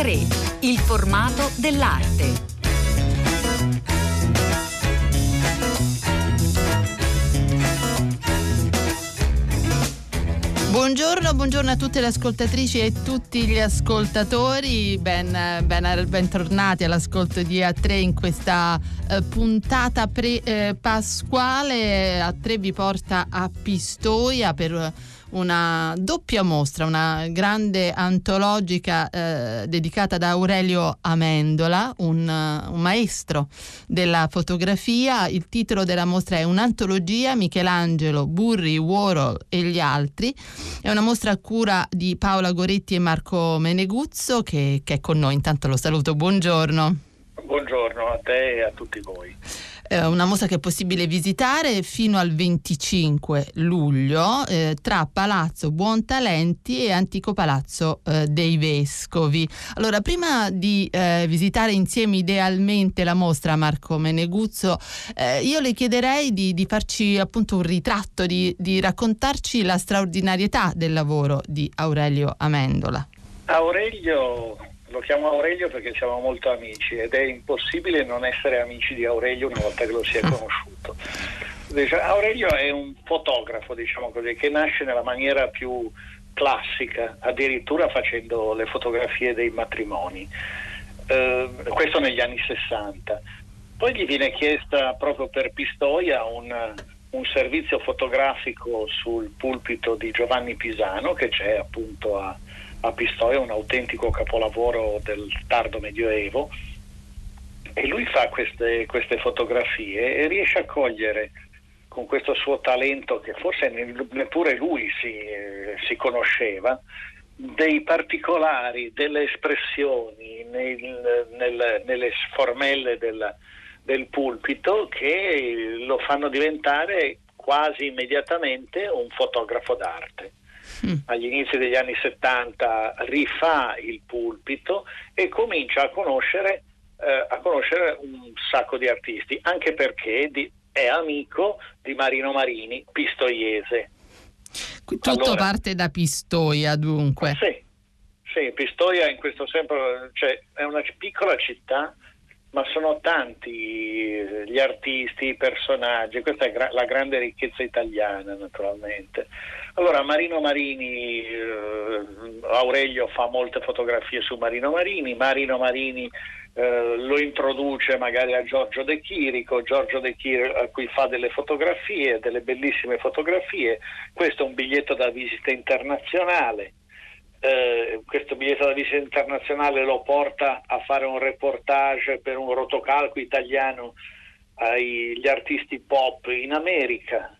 A3, il formato dell'arte. Buongiorno, buongiorno, a tutte le ascoltatrici e tutti gli ascoltatori, ben, ben, bentornati all'ascolto di A3 in questa eh, puntata pre, eh, pasquale. A3 vi porta a Pistoia per una doppia mostra, una grande antologica eh, dedicata da Aurelio Amendola, un, un, maestro della fotografia. Il titolo della mostra è Un'antologia Michelangelo, Burri, Warhol e gli altri. È una mostra a cura di Paola Goretti e Marco Meneguzzo che, che è con noi. Intanto lo saluto, buongiorno. Buongiorno a te e a tutti voi eh, una mostra che è possibile visitare fino al 25 luglio eh, tra Palazzo Buontalenti e Antico Palazzo eh, dei Vescovi. Allora, prima di eh, visitare insieme idealmente la mostra Marco Meneguzzo, eh, io le chiederei di, di, farci appunto un ritratto, di, di raccontarci la straordinarietà del lavoro di Aurelio Amendola. Aurelio lo chiamo Aurelio perché siamo molto amici ed è impossibile non essere amici di Aurelio una volta che lo si è conosciuto. Aurelio è un fotografo, diciamo così, che nasce nella maniera più classica, addirittura facendo le fotografie dei matrimoni. Eh, questo negli anni 60. Poi gli viene chiesta proprio per Pistoia un, un servizio fotografico sul pulpito di Giovanni Pisano che c'è appunto a, a Pistoia, un autentico capolavoro del tardo medioevo, e lui fa queste, queste fotografie e riesce a cogliere con questo suo talento che forse neppure lui si, eh, si conosceva, dei particolari, delle espressioni nel, nel, nelle formelle del, del pulpito che lo fanno diventare quasi immediatamente un fotografo d'arte mm. agli inizi degli anni 70 rifà il pulpito e comincia a conoscere, eh, a conoscere un sacco di artisti, anche perché di, è amico di Marino Marini, pistoiese. Tutto allora, parte da Pistoia dunque. Sì, sì, Pistoia in questo senso cioè, è una piccola città ma sono tanti gli artisti, i personaggi, questa è gra- la grande ricchezza italiana naturalmente. Allora Marino Marini, eh, Aurelio fa molte fotografie su Marino Marini, Marino Marini eh, lo introduce magari a Giorgio De Chirico, Giorgio De Chirico a cui fa delle fotografie, delle bellissime fotografie, questo è un biglietto da visita internazionale. Eh, questo biglietto da visita internazionale lo porta a fare un reportage per un rotocalco italiano agli artisti pop in America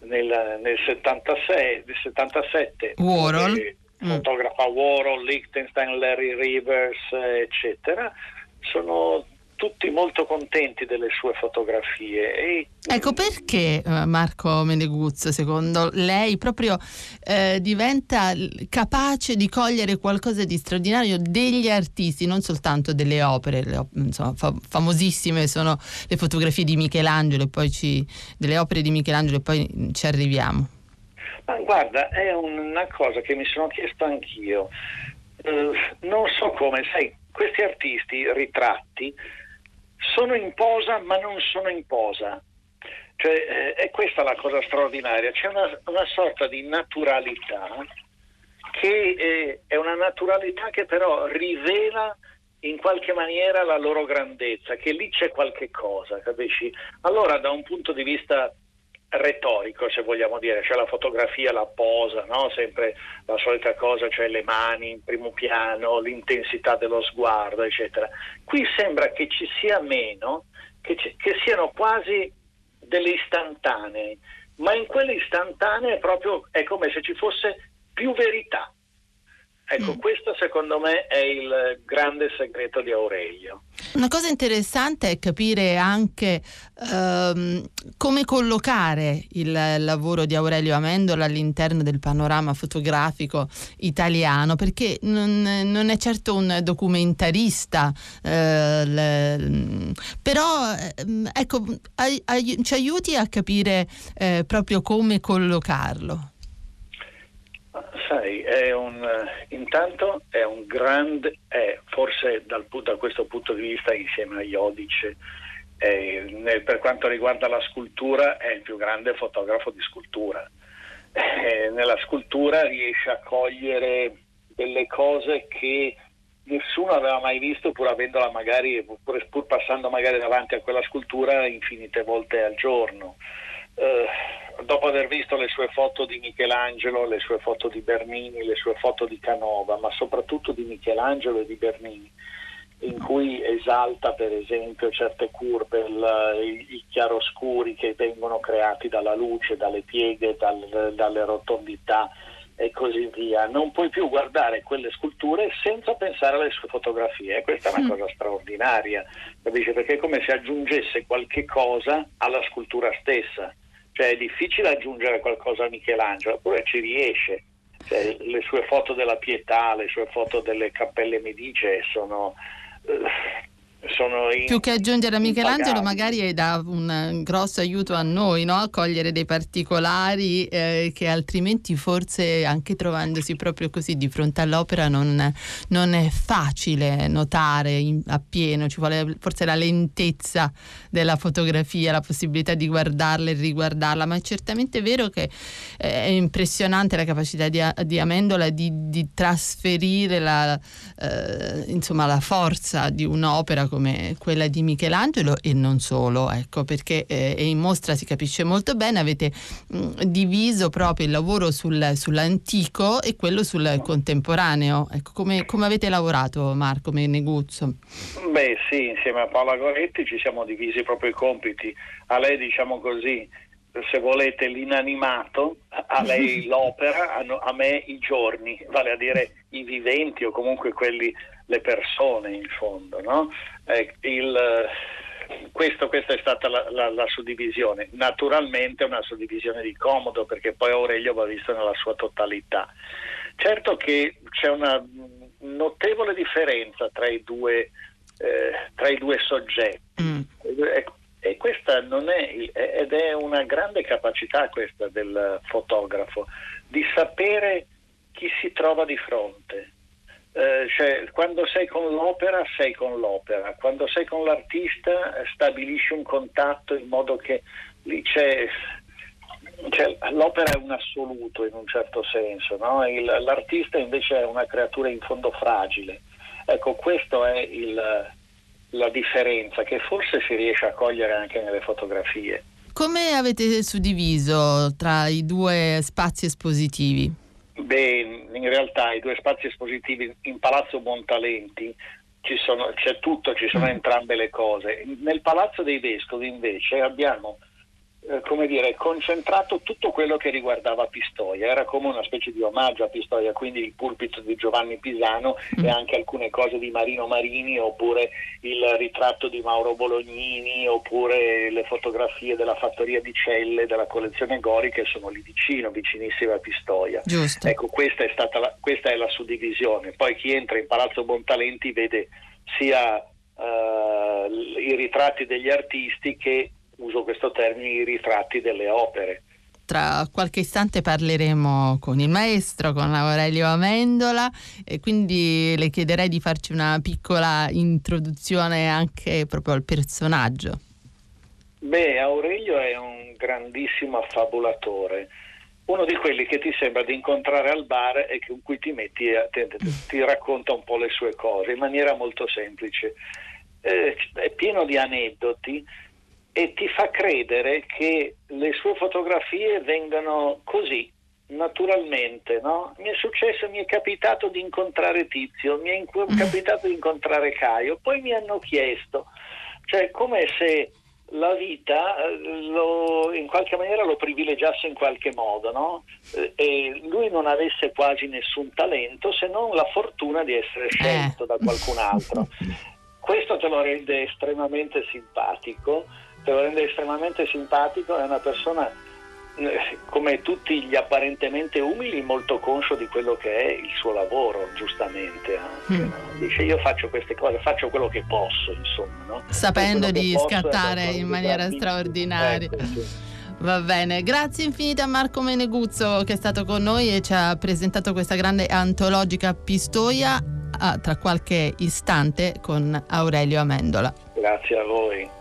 nel, nel, 76, nel 77 Warhol mm. fotografa Warhol, Liechtenstein, Larry Rivers eccetera sono tutti molto contenti delle sue fotografie. E... Ecco perché eh, Marco Meneguzzo, secondo lei, proprio eh, diventa capace di cogliere qualcosa di straordinario degli artisti, non soltanto delle opere, le, insomma, fa, famosissime sono le fotografie di Michelangelo, e poi ci, delle opere di Michelangelo e poi ci arriviamo. Ma guarda, è una cosa che mi sono chiesto anch'io. Uh, non so come, sai, questi artisti ritratti sono in posa ma non sono in posa. Cioè, eh, è questa la cosa straordinaria, c'è una, una sorta di naturalità che eh, è una naturalità che però rivela in qualche maniera la loro grandezza, che lì c'è qualche cosa, capisci? Allora da un punto di vista retorico, se vogliamo dire, cioè la fotografia, la posa, no? sempre la solita cosa, cioè le mani in primo piano, l'intensità dello sguardo, eccetera. Qui sembra che ci sia meno, che, ci, che siano quasi delle istantanee, ma in quelle istantanee proprio è come se ci fosse più verità. Ecco, mm. questo secondo me è il grande segreto di Aurelio. Una cosa interessante è capire anche ehm, come collocare il lavoro di Aurelio Amendola all'interno del panorama fotografico italiano, perché non, non è certo un documentarista, eh, le, però ehm, ecco, ai, ai, ci aiuti a capire eh, proprio come collocarlo. Sai, è un, intanto è un grande, è forse dal, da questo punto di vista insieme a Iodice, è, per quanto riguarda la scultura è il più grande fotografo di scultura. Eh, nella scultura riesce a cogliere delle cose che nessuno aveva mai visto pur magari, pur, pur passando magari davanti a quella scultura infinite volte al giorno. Eh, dopo aver visto le sue foto di Michelangelo, le sue foto di Bernini, le sue foto di Canova, ma soprattutto di Michelangelo e di Bernini, in cui esalta per esempio certe curve, il, i, chiaroscuri che vengono creati dalla luce, dalle pieghe, dal, dalle rotondità e così via. Non puoi più guardare quelle sculture senza pensare alle sue fotografie questa è una mm. cosa straordinaria, capisci? Perché è come se aggiungesse qualche cosa alla scultura stessa. Cioè è difficile aggiungere qualcosa a Michelangelo, eppure ci riesce. Cioè, le sue foto della pietà, le sue foto delle cappelle medicee sono... Uh, sono più che aggiungere a Michelangelo magari è da un grosso aiuto a noi no? a cogliere dei particolari eh, che altrimenti forse anche trovandosi proprio così di fronte all'opera non, non è facile notare in, appieno. Ci vuole forse la lentezza della fotografia la possibilità di guardarla e riguardarla. Ma è certamente vero che eh, è impressionante la capacità di, di Amendola di, di trasferire la, eh, insomma, la forza di un'opera come quella di Michelangelo e non solo, ecco, perché eh, in mostra si capisce molto bene, avete mh, diviso proprio il lavoro sul, sull'antico e quello sul contemporaneo. Ecco, come, come avete lavorato Marco Meneguzzo? Beh sì, insieme a Paola Goretti ci siamo divisi proprio i compiti. A lei diciamo così, se volete l'inanimato, a lei l'opera, a me i giorni, vale a dire i viventi o comunque quelli le persone in fondo. No? Eh, il, questo, questa è stata la, la, la, suddivisione. Naturalmente una suddivisione di comodo perché poi Aurelio va visto nella sua totalità. Certo che c'è una notevole differenza tra i due, eh, tra i due soggetti. Mm. E, e questa non è, ed è una grande capacità questa del fotografo, di sapere chi si trova di fronte eh, cioè, quando sei con l'opera sei con l'opera, quando sei con l'artista stabilisci un contatto in modo che lì c'è, c'è l'opera è un assoluto in un certo senso, no? il, l'artista invece è una creatura in fondo fragile. Ecco, questa è il, la differenza che forse si riesce a cogliere anche nelle fotografie. Come avete suddiviso tra i due spazi espositivi? Beh, in realtà i due spazi espositivi in Palazzo Montalenti sono, c'è tutto, ci sono mm. entrambe le cose. Nel Palazzo dei Vescovi invece abbiamo eh, come dire, concentrato tutto quello che riguardava Pistoia, era come una specie di omaggio a Pistoia, quindi il pulpito di Giovanni Pisano mm. e anche alcune cose di Marino Marini, oppure il ritratto di Mauro Bolognini, oppure le fotografie della fattoria di Celle della collezione Gori che sono lì vicino, vicinissime a Pistoia. Giusto. Ecco, questa è, stata la, questa è la suddivisione. Poi chi entra in Palazzo Bontalenti vede sia uh, i ritratti degli artisti che uso questo termine, i ritratti delle opere. Tra qualche istante parleremo con il maestro, con Aurelio Amendola e quindi le chiederei di farci una piccola introduzione anche proprio al personaggio. Beh, Aurelio è un grandissimo affabulatore, uno di quelli che ti sembra di incontrare al bar e con cui ti metti e ti, racconta un po' le sue cose in maniera molto semplice. Eh, è pieno di aneddoti e ti fa credere che le sue fotografie vengano così, naturalmente. No? Mi è successo, mi è capitato di incontrare Tizio, mi è mm. capitato di incontrare Caio, poi mi hanno chiesto, cioè come se la vita eh, lo, in qualche maniera lo privilegiasse in qualche modo, no? Eh, e lui non avesse quasi nessun talento se non la fortuna di essere scelto eh. da qualcun altro. Questo te lo rende estremamente simpatico te lo rende estremamente simpatico, è una persona eh, come tutti gli apparentemente umili, molto conscio di quello che è il suo lavoro, giustamente. Mm. No? Dice io faccio queste cose, faccio quello che posso, insomma. No? Sapendo di scattare in maniera straordinaria. Ecco, sì. Va bene, grazie infinite a Marco Meneguzzo che è stato con noi e ci ha presentato questa grande antologica Pistoia ah, tra qualche istante con Aurelio Amendola. Grazie a voi.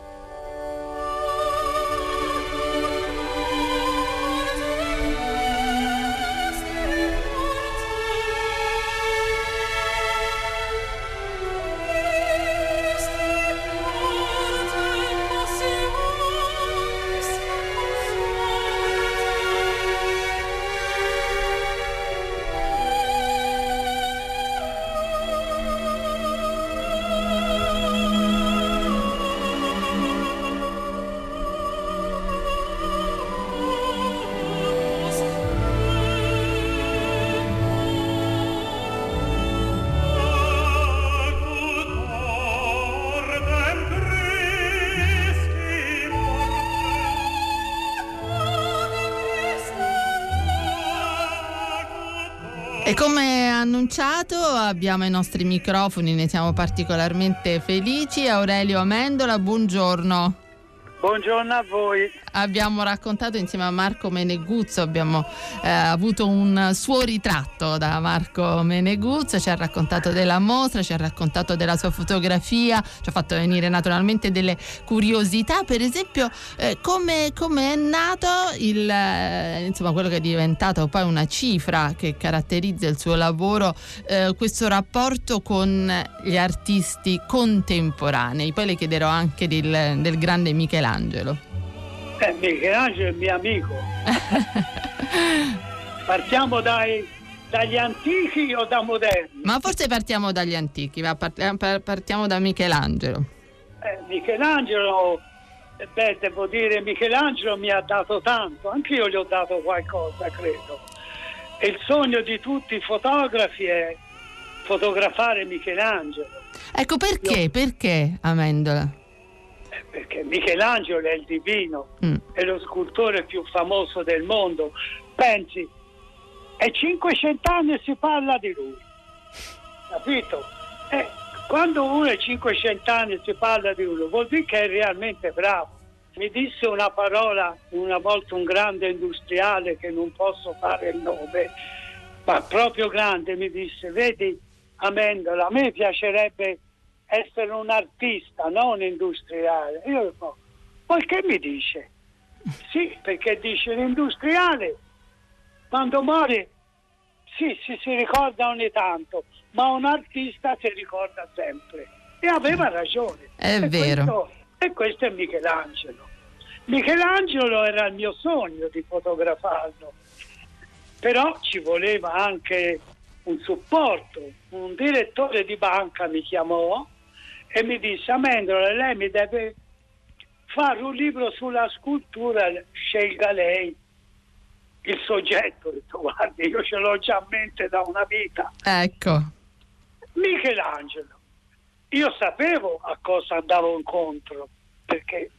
Come annunciato abbiamo i nostri microfoni, ne siamo particolarmente felici. Aurelio Amendola, buongiorno. Buongiorno a voi. Abbiamo raccontato insieme a Marco Meneguzzo, abbiamo eh, avuto un suo ritratto da Marco Meneguzzo, ci ha raccontato della mostra, ci ha raccontato della sua fotografia, ci ha fatto venire naturalmente delle curiosità, per esempio eh, come, come, è nato il, eh, insomma, quello che è diventato poi una cifra che caratterizza il suo lavoro, eh, questo rapporto con gli artisti contemporanei. Poi le chiederò anche del, del grande Michelangelo. Eh, Michelangelo è mio amico. Partiamo dai, dagli antichi o da moderni? Ma forse partiamo dagli antichi, va, partiamo da Michelangelo. Eh, Michelangelo, eh, beh, devo dire, Michelangelo mi ha dato tanto, anch'io gli ho dato qualcosa, credo. E il sogno di tutti i fotografi è fotografare Michelangelo. Ecco perché, Io... perché Amendola? Perché Michelangelo è il divino, mm. è lo scultore più famoso del mondo. Pensi, è 500 anni e si parla di lui, capito? Eh, quando uno è 500 anni e si parla di lui, vuol dire che è realmente bravo. Mi disse una parola una volta un grande industriale che non posso fare il nome, ma proprio grande, mi disse, vedi Amendola, a me piacerebbe essere un artista, non un industriale. Io dico, poi che mi dice? Sì, perché dice l'industriale quando muore sì, sì, si ricorda ogni tanto, ma un artista si ricorda sempre. E aveva ragione. È e vero. Questo, e questo è Michelangelo. Michelangelo era il mio sogno di fotografarlo, però ci voleva anche un supporto. Un direttore di banca mi chiamò e mi disse Amendola lei mi deve fare un libro sulla scultura scelga lei il soggetto. Ho detto guardi io ce l'ho già a mente da una vita. Ecco. Michelangelo io sapevo a cosa andavo incontro perché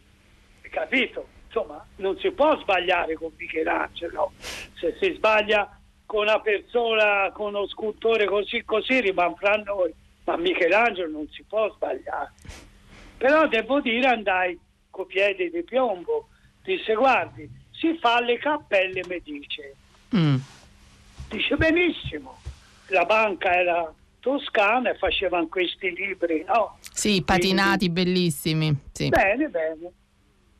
capito insomma non si può sbagliare con Michelangelo. Se si sbaglia con una persona con uno scultore così così rimane fra noi ma Michelangelo non si può sbagliare. Però devo dire andai con piedi di piombo, disse guardi, si fa le cappelle Medice. Mm. Dice benissimo, la banca era toscana e facevano questi libri, no? Sì, patinati Quindi, bellissimi. Sì. Bene, bene.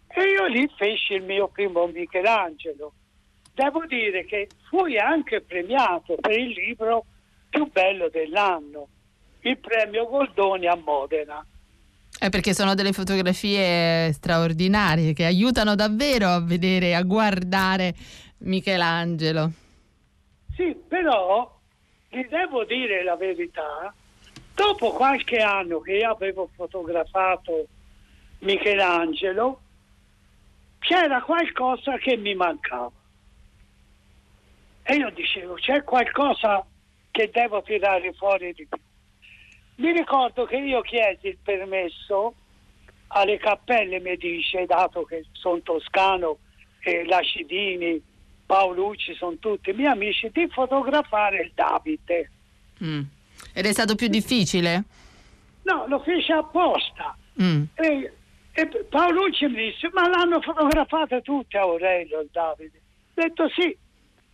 E io lì feci il mio primo Michelangelo. Devo dire che fui anche premiato per il libro più bello dell'anno il premio Goldoni a Modena. È perché sono delle fotografie straordinarie che aiutano davvero a vedere, a guardare Michelangelo. Sì, però vi devo dire la verità, dopo qualche anno che io avevo fotografato Michelangelo, c'era qualcosa che mi mancava. E io dicevo, c'è qualcosa che devo tirare fuori di più. Mi ricordo che io chiesi il permesso alle cappelle Medici, dato che sono toscano e Lacidini, Paolucci sono tutti miei amici, di fotografare il Davide. Mm. Ed è stato più difficile? No, lo fece apposta. Mm. E E Paolucci mi disse, ma l'hanno fotografata tutti Aurelio e Davide. Ho detto sì,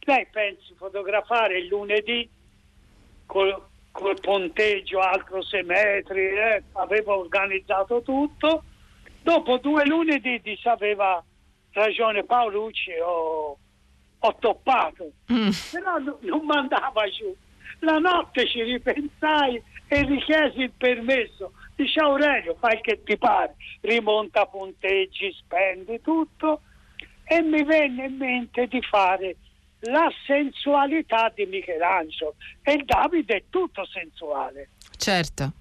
lei pensi fotografare il lunedì col, col ponteggio altro 6 metri, eh, avevo organizzato tutto. Dopo due lunedì disse aveva ragione Paolucci, ho, ho toppato, mm. però no, non mandava giù. La notte ci ripensai e richiesi il permesso. Dice Aurelio, fai che ti pare, rimonta punteggi, spendi tutto e mi venne in mente di fare la sensualità di Michelangelo e il Davide è tutto sensuale. Certo.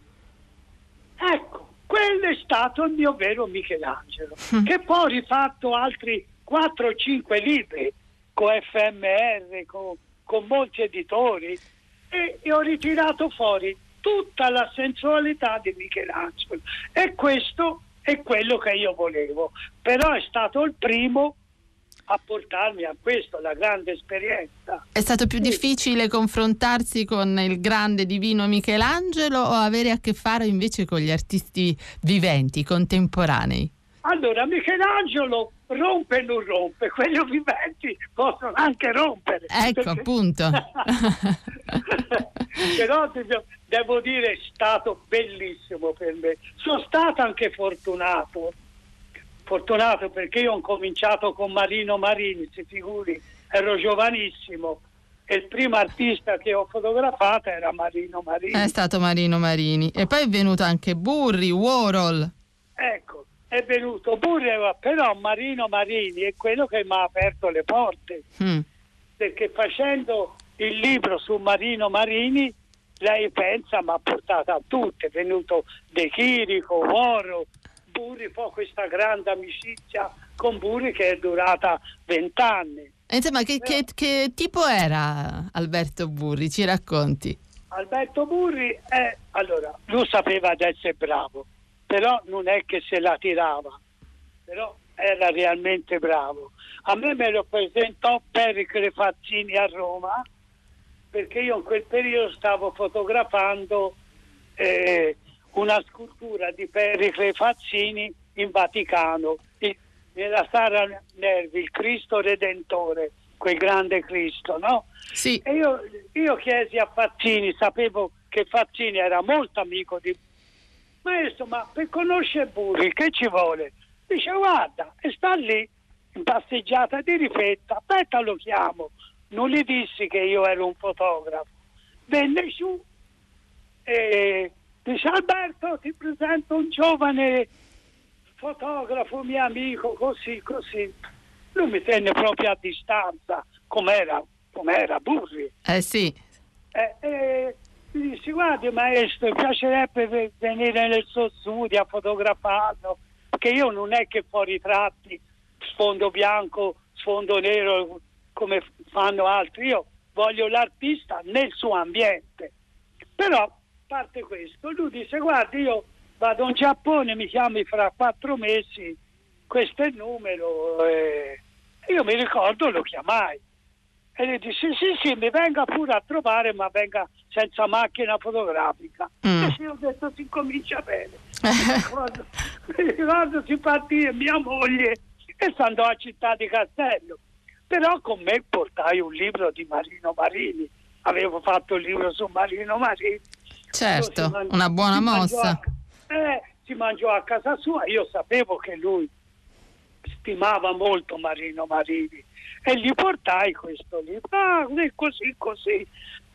Ecco, quello è stato il mio vero Michelangelo, mm. che poi ho rifatto altri 4 o 5 libri con FMR, con, con molti editori e, e ho ritirato fuori tutta la sensualità di Michelangelo e questo è quello che io volevo, però è stato il primo a portarmi a questo, la grande esperienza. È stato più sì. difficile confrontarsi con il grande divino Michelangelo o avere a che fare invece con gli artisti viventi, contemporanei? Allora, Michelangelo rompe e non rompe, quelli viventi possono anche rompere. Ecco, perché... appunto. Però devo dire è stato bellissimo per me. Sono stato anche fortunato fortunato perché io ho cominciato con Marino Marini, si figuri, ero giovanissimo e il primo artista che ho fotografato era Marino Marini. È stato Marino Marini e poi è venuto anche Burri, Warhol. Ecco, è venuto Burri, però Marino Marini è quello che mi ha aperto le porte. Mm. Perché facendo il libro su Marino Marini lei pensa mi ha portato a tutte, è venuto De Chirico, Warhol, Burri, poi questa grande amicizia con Burri che è durata vent'anni. Insomma, che, che, che, tipo era Alberto Burri? Ci racconti? Alberto Burri è, allora, lui sapeva di essere bravo, però non è che se la tirava, però era realmente bravo. A me me lo presentò Pericle Fazzini a Roma, perché io in quel periodo stavo fotografando eh, una scultura di Pericle Fazzini in Vaticano, nella Sala Nervi, il Cristo Redentore, quel grande Cristo, no? Sì. E io, io chiesi a Fazzini, sapevo che Fazzini era molto amico di maestro, ma per conoscere Burri che ci vuole? Dice guarda, e sta lì in passeggiata di rifetta, aspetta lo chiamo. Non gli dissi che io ero un fotografo. Venne su e Dice Alberto ti presento un giovane fotografo mio amico, così, così. Lui mi tenne proprio a distanza, com'era, com'era Burri. Eh sì. Eh, eh, mi disse, guardi maestro, mi piacerebbe venire nel suo studio a fotografarlo, perché io non è che fo ritratti sfondo bianco, sfondo nero, come fanno altri, io voglio l'artista nel suo ambiente. Però parte questo, lui disse guardi io vado in Giappone, mi chiami fra quattro mesi, questo è il numero. Eh. Io mi ricordo, lo chiamai. E lui disse sì sì, mi venga pure a trovare, ma venga senza macchina fotografica. Mm. E io ho detto si comincia bene. mi ricordo si partì mia moglie e si andò a Città di Castello. Però con me portai un libro di Marino Marini. Avevo fatto il libro su Marino Marini Certo, mangi- una buona mossa. A, eh, si mangiò a casa sua, io sapevo che lui stimava molto Marino Marini e gli portai questo libro, ah, così così.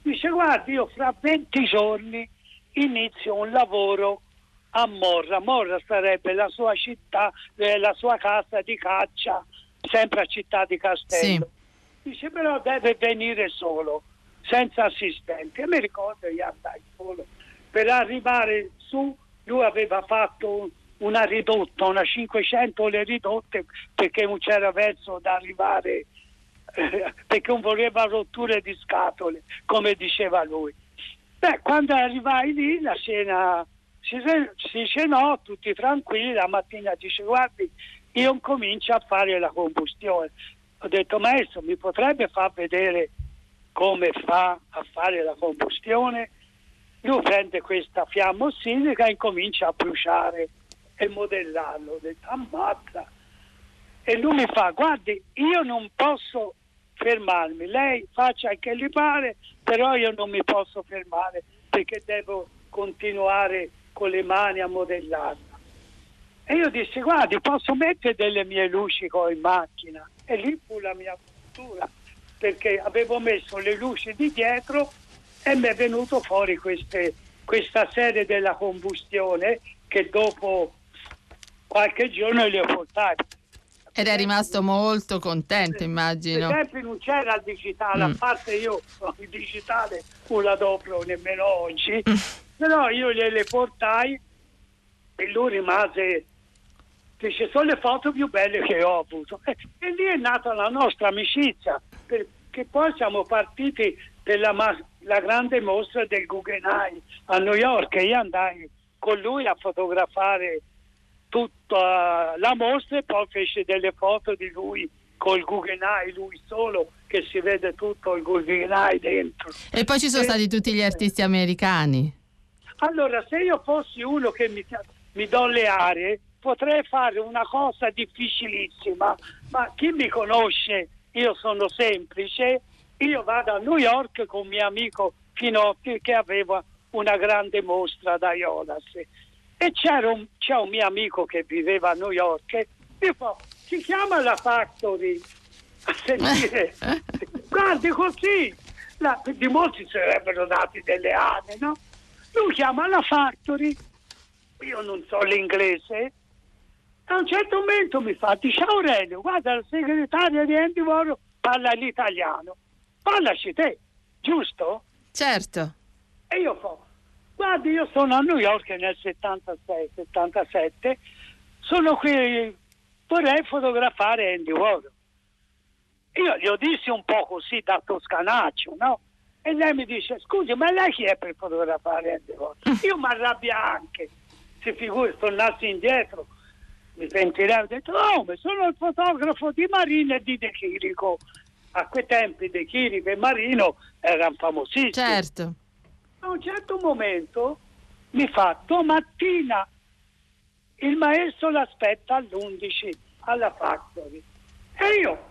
Dice guardi, io fra 20 giorni inizio un lavoro a Morra. Morra sarebbe la sua città, eh, la sua casa di caccia, sempre a Città di Castello. Sì. Dice però deve venire solo senza assistenti. E mi ricordo io andai solo. Per arrivare su lui aveva fatto una ridotta, una 500 le ridotte perché non c'era verso da arrivare, eh, perché non voleva rotture di scatole, come diceva lui. Beh, quando arrivai lì la cena si, si cenò tutti tranquilli, la mattina dice guardi io comincio a fare la combustione. Ho detto maestro mi potrebbe far vedere come fa a fare la combustione, lui prende questa fiamma ossidica e comincia a bruciare e modellarlo. Ammazza. E lui mi fa, guardi, io non posso fermarmi, lei faccia che gli pare, però io non mi posso fermare perché devo continuare con le mani a modellarla. E io dissi, guardi, posso mettere delle mie luci in macchina? E lì fu la mia fortuna, perché avevo messo le luci di dietro e mi è venuto fuori queste, questa serie della combustione che dopo qualche giorno li ho portati. Ed è rimasto molto contento, immagino. Per esempio non c'era il digitale, mm. a parte io il digitale non la adopero nemmeno oggi, mm. però io gliele portai e lui rimase, dice sono le foto più belle che ho avuto. E, e lì è nata la nostra amicizia, perché poi siamo partiti per la, la grande mostra del Guggenheim a New York e io andai con lui a fotografare tutta la mostra e poi fece delle foto di lui col Guggenheim, lui solo che si vede tutto il Guggenheim dentro. E poi ci sono e, stati tutti gli artisti americani. Allora, se io fossi uno che mi, mi do le aree, potrei fare una cosa difficilissima, ma chi mi conosce, io sono semplice, io vado a New York con mio amico Finotti che aveva una grande mostra da Iolas e c'era un, c'è un mio amico che viveva a New York e mi fa, si chiama la Factory. A sentire, guardi così, la, di molti sarebbero dati delle ane, no? Lui chiama la Factory, io non so l'inglese, a un certo momento mi fa, dice Aurelio, guarda la segretaria di Andy Warhol parla l'italiano, parlaci te, giusto? Certo. E io fa, Guardi, io sono a New York nel 76-77, sono qui, vorrei fotografare Andy Warhol. Io gli ho dissi un po' così da toscanaccio, no? E lei mi dice, scusi, ma lei chi è per fotografare Andy Warhol? Io mi arrabbio anche, si figuri, tornassi indietro, mi pentirei, ho detto, no, ma sono il fotografo di Marino e di De Chirico. A quei tempi De Chirico e Marino erano famosissimi. Certo a un certo momento mi fa domattina il maestro l'aspetta all'11 alla factory e io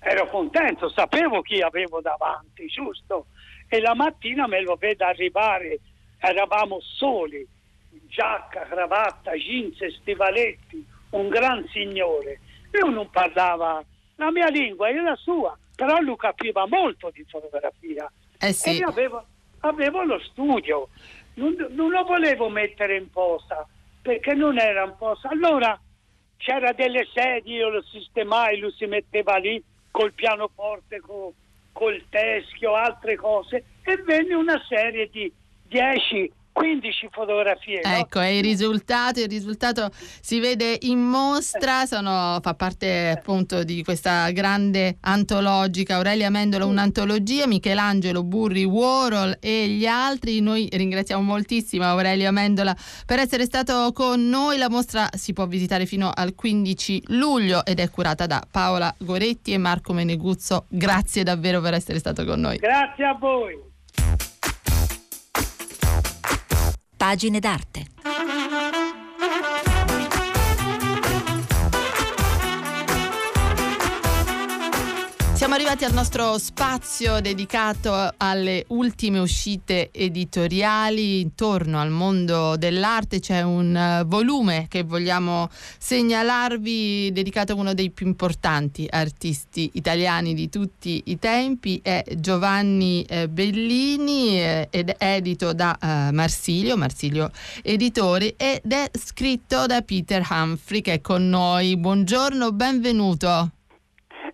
ero contento, sapevo chi avevo davanti, giusto? E la mattina me lo vedo arrivare, eravamo soli, giacca, cravatta, jeans stivaletti, un gran signore. Io non parlava la mia lingua e la sua, però lui capiva molto di fotografia. Eh sì. E avevo, avevo lo studio, non, non lo volevo mettere in posta perché non era in posta. Allora c'era delle sedie, io lo sistemai, lui si metteva lì col pianoforte, col, col teschio, altre cose e venne una serie di 10 15 fotografie. Ecco, no? e il risultato, il risultato si vede in mostra, sono, fa parte appunto di questa grande antologica, Aurelia Mendola un'antologia, Michelangelo Burri Warhol e gli altri. Noi ringraziamo moltissimo Aurelio Mendola per essere stato con noi. La mostra si può visitare fino al 15 luglio ed è curata da Paola Goretti e Marco Meneguzzo. Grazie davvero per essere stato con noi. Grazie a voi. Pagine d'arte. Siamo arrivati al nostro spazio dedicato alle ultime uscite editoriali intorno al mondo dell'arte. C'è un eh, volume che vogliamo segnalarvi dedicato a uno dei più importanti artisti italiani di tutti i tempi. È Giovanni eh, Bellini eh, ed è edito da Marsilio, Marsilio Editori ed è scritto da Peter Humphrey che è con noi. Buongiorno, benvenuto.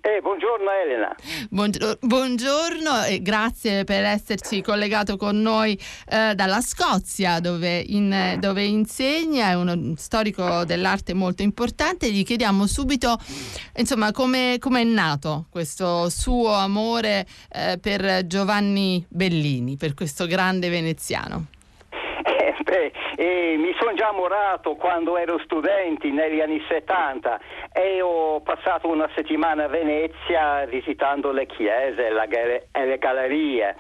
Eh, buongiorno Elena. Buongiorno, buongiorno, e grazie per esserci collegato con noi eh, dalla Scozia dove, in, dove, insegna, è uno storico dell'arte molto importante. Gli chiediamo subito insomma, come, come è nato questo suo amore eh, per Giovanni Bellini, per questo grande veneziano. Beh, eh, mi sono già morato quando ero studente negli anni 70 e ho passato una settimana a Venezia visitando le chiese la, e le gallerie.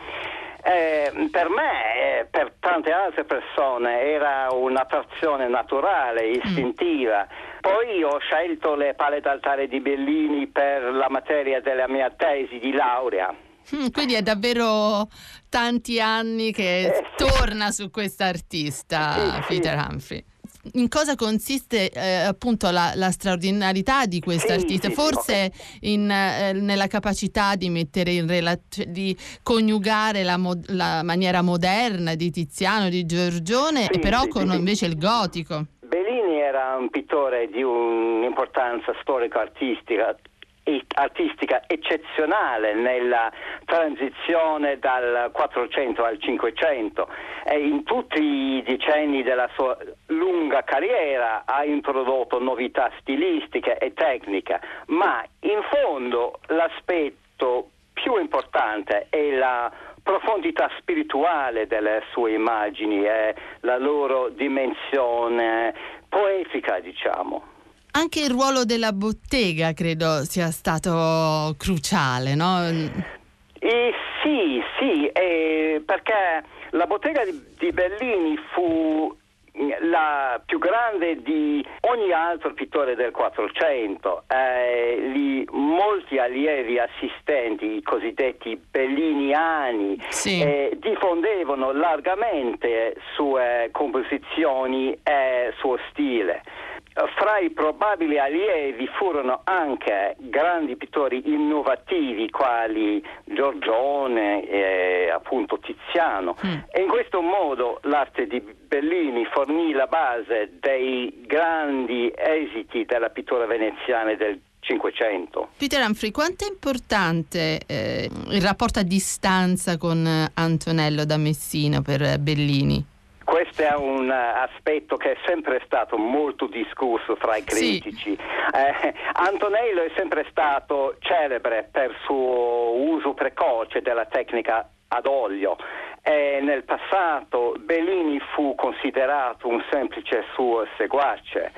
Eh, per me e per tante altre persone era un'attrazione naturale, istintiva. Mm. Poi ho scelto le pale d'altare di Bellini per la materia della mia tesi di laurea. Mm, quindi è davvero tanti anni che eh, torna su quest'artista, sì, Peter sì. Humphrey in cosa consiste eh, appunto la, la, straordinarietà di questo artista? Sì, Forse okay. in, eh, nella capacità di mettere in relazione, di coniugare la, mo- la, maniera moderna di Tiziano, di Giorgione, però con invece il gotico. Bellini era un pittore di un'importanza storico-artistica artistica eccezionale nella transizione dal 400 al 500 e in tutti i decenni della sua lunga carriera ha introdotto novità stilistiche e tecniche, ma in fondo l'aspetto più importante è la profondità spirituale delle sue immagini e la loro dimensione poetica, diciamo. Anche il ruolo della bottega credo sia stato cruciale, no? Eh, sì, sì, eh, perché la bottega di, di Bellini fu la più grande di ogni altro pittore del Quattrocento. Eh, lì molti allievi assistenti, i cosiddetti belliniani, sì. eh, diffondevano largamente sue composizioni e suo stile. Fra i probabili allievi furono anche grandi pittori innovativi quali Giorgione e appunto Tiziano mm. e in questo modo l'arte di Bellini fornì la base dei grandi esiti della pittura veneziana del Cinquecento. Peter Humphrey, quanto è importante eh, il rapporto a distanza con Antonello da Messina per Bellini? Questo è un aspetto che è sempre stato molto discusso fra i critici. Sì. Eh, Antonello è sempre stato celebre per il suo uso precoce della tecnica ad olio. E nel passato Bellini fu considerato un semplice suo seguace.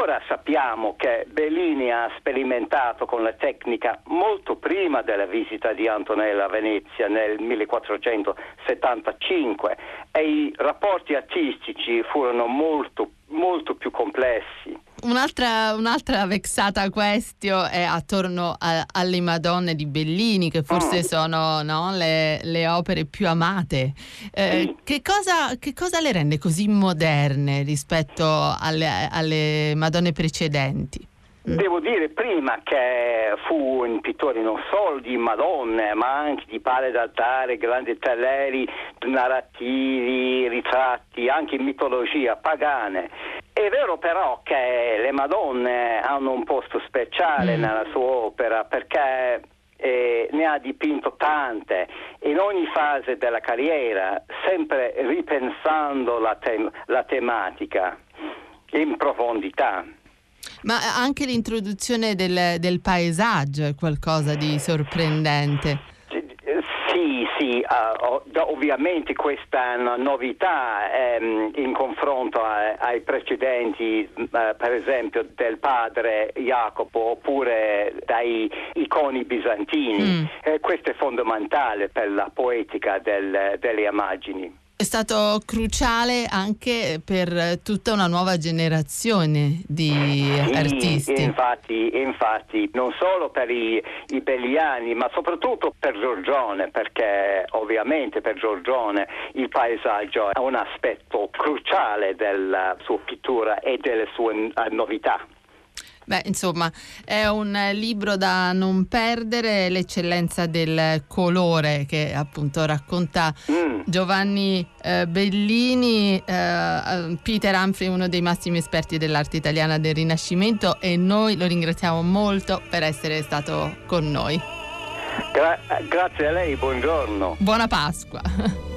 Ora sappiamo che Bellini ha sperimentato con la tecnica molto prima della visita di Antonello a Venezia nel 1475 e i rapporti artistici furono molto, molto più complessi. Un'altra, un'altra vexata questione è attorno a, alle Madonne di Bellini, che forse mm. sono no, le, le, opere più amate. Eh, che, cosa, che, cosa, le rende così moderne rispetto alle, alle Madonne precedenti? Devo dire prima che fu un pittore non solo di Madonne, ma anche di pale d'altare, grandi telleri narrativi, ritratti, anche in mitologia pagane. È vero però che le Madonne hanno un posto speciale mm. nella sua opera perché eh, ne ha dipinto tante in ogni fase della carriera, sempre ripensando la, te- la tematica in profondità. Ma anche l'introduzione del, del paesaggio è qualcosa di sorprendente. Sì, uh, ovviamente questa novità ehm, in confronto a, ai precedenti, uh, per esempio del padre Jacopo oppure dai iconi bizantini, mm. eh, questo è fondamentale per la poetica del, delle immagini è stato cruciale anche per tutta una nuova generazione di sì, artisti. Infatti, infatti, non solo per i, i belliani, ma soprattutto per Giorgione, perché ovviamente per Giorgione il paesaggio è un aspetto cruciale della sua pittura e delle sue novità. Beh, insomma, è un libro da non perdere, l'eccellenza del colore che appunto racconta mm. Giovanni eh, Bellini, eh, Peter Humphrey, uno dei massimi esperti dell'arte italiana del Rinascimento e noi lo ringraziamo molto per essere stato con noi. Gra- grazie a lei, buongiorno. Buona Pasqua.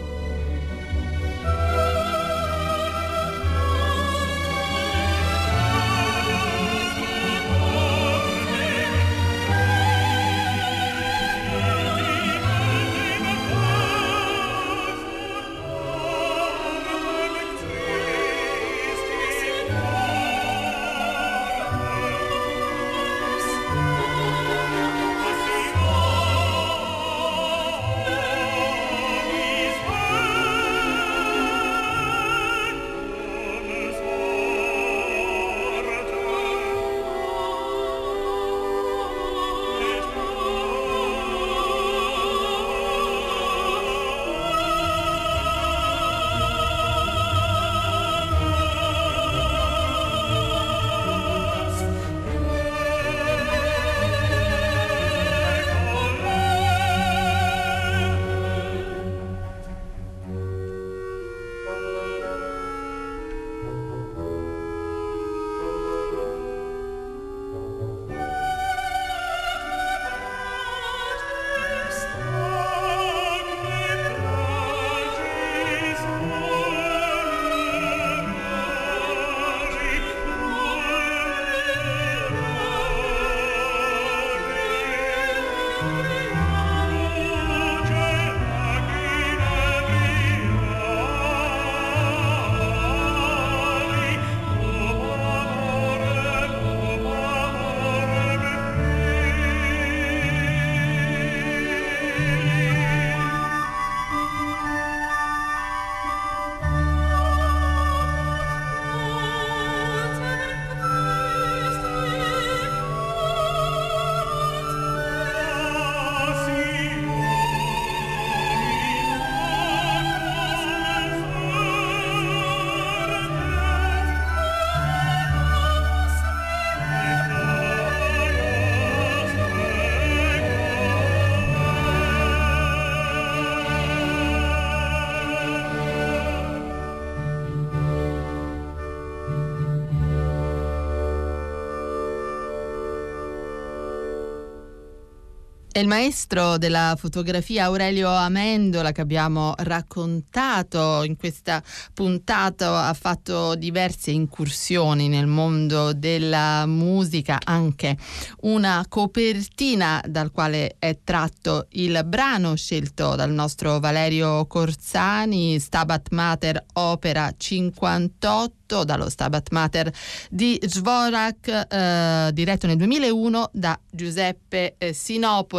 È il maestro della fotografia Aurelio Amendola che abbiamo raccontato in questa puntata, ha fatto diverse incursioni nel mondo della musica, anche una copertina dal quale è tratto il brano scelto dal nostro Valerio Corsani, Stabat Mater Opera 58 dallo Stabat Mater di Dvorak, eh, diretto nel 2001 da Giuseppe eh,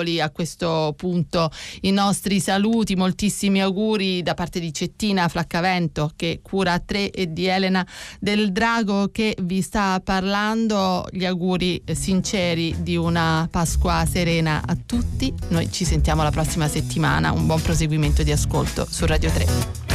Sinopoli. A questo punto i nostri saluti, moltissimi auguri da parte di Cettina Flaccavento che cura 3 e di Elena del Drago che vi sta parlando. Gli auguri sinceri di una Pasqua serena a tutti. Noi ci sentiamo la prossima settimana. Un buon proseguimento di ascolto su Radio 3.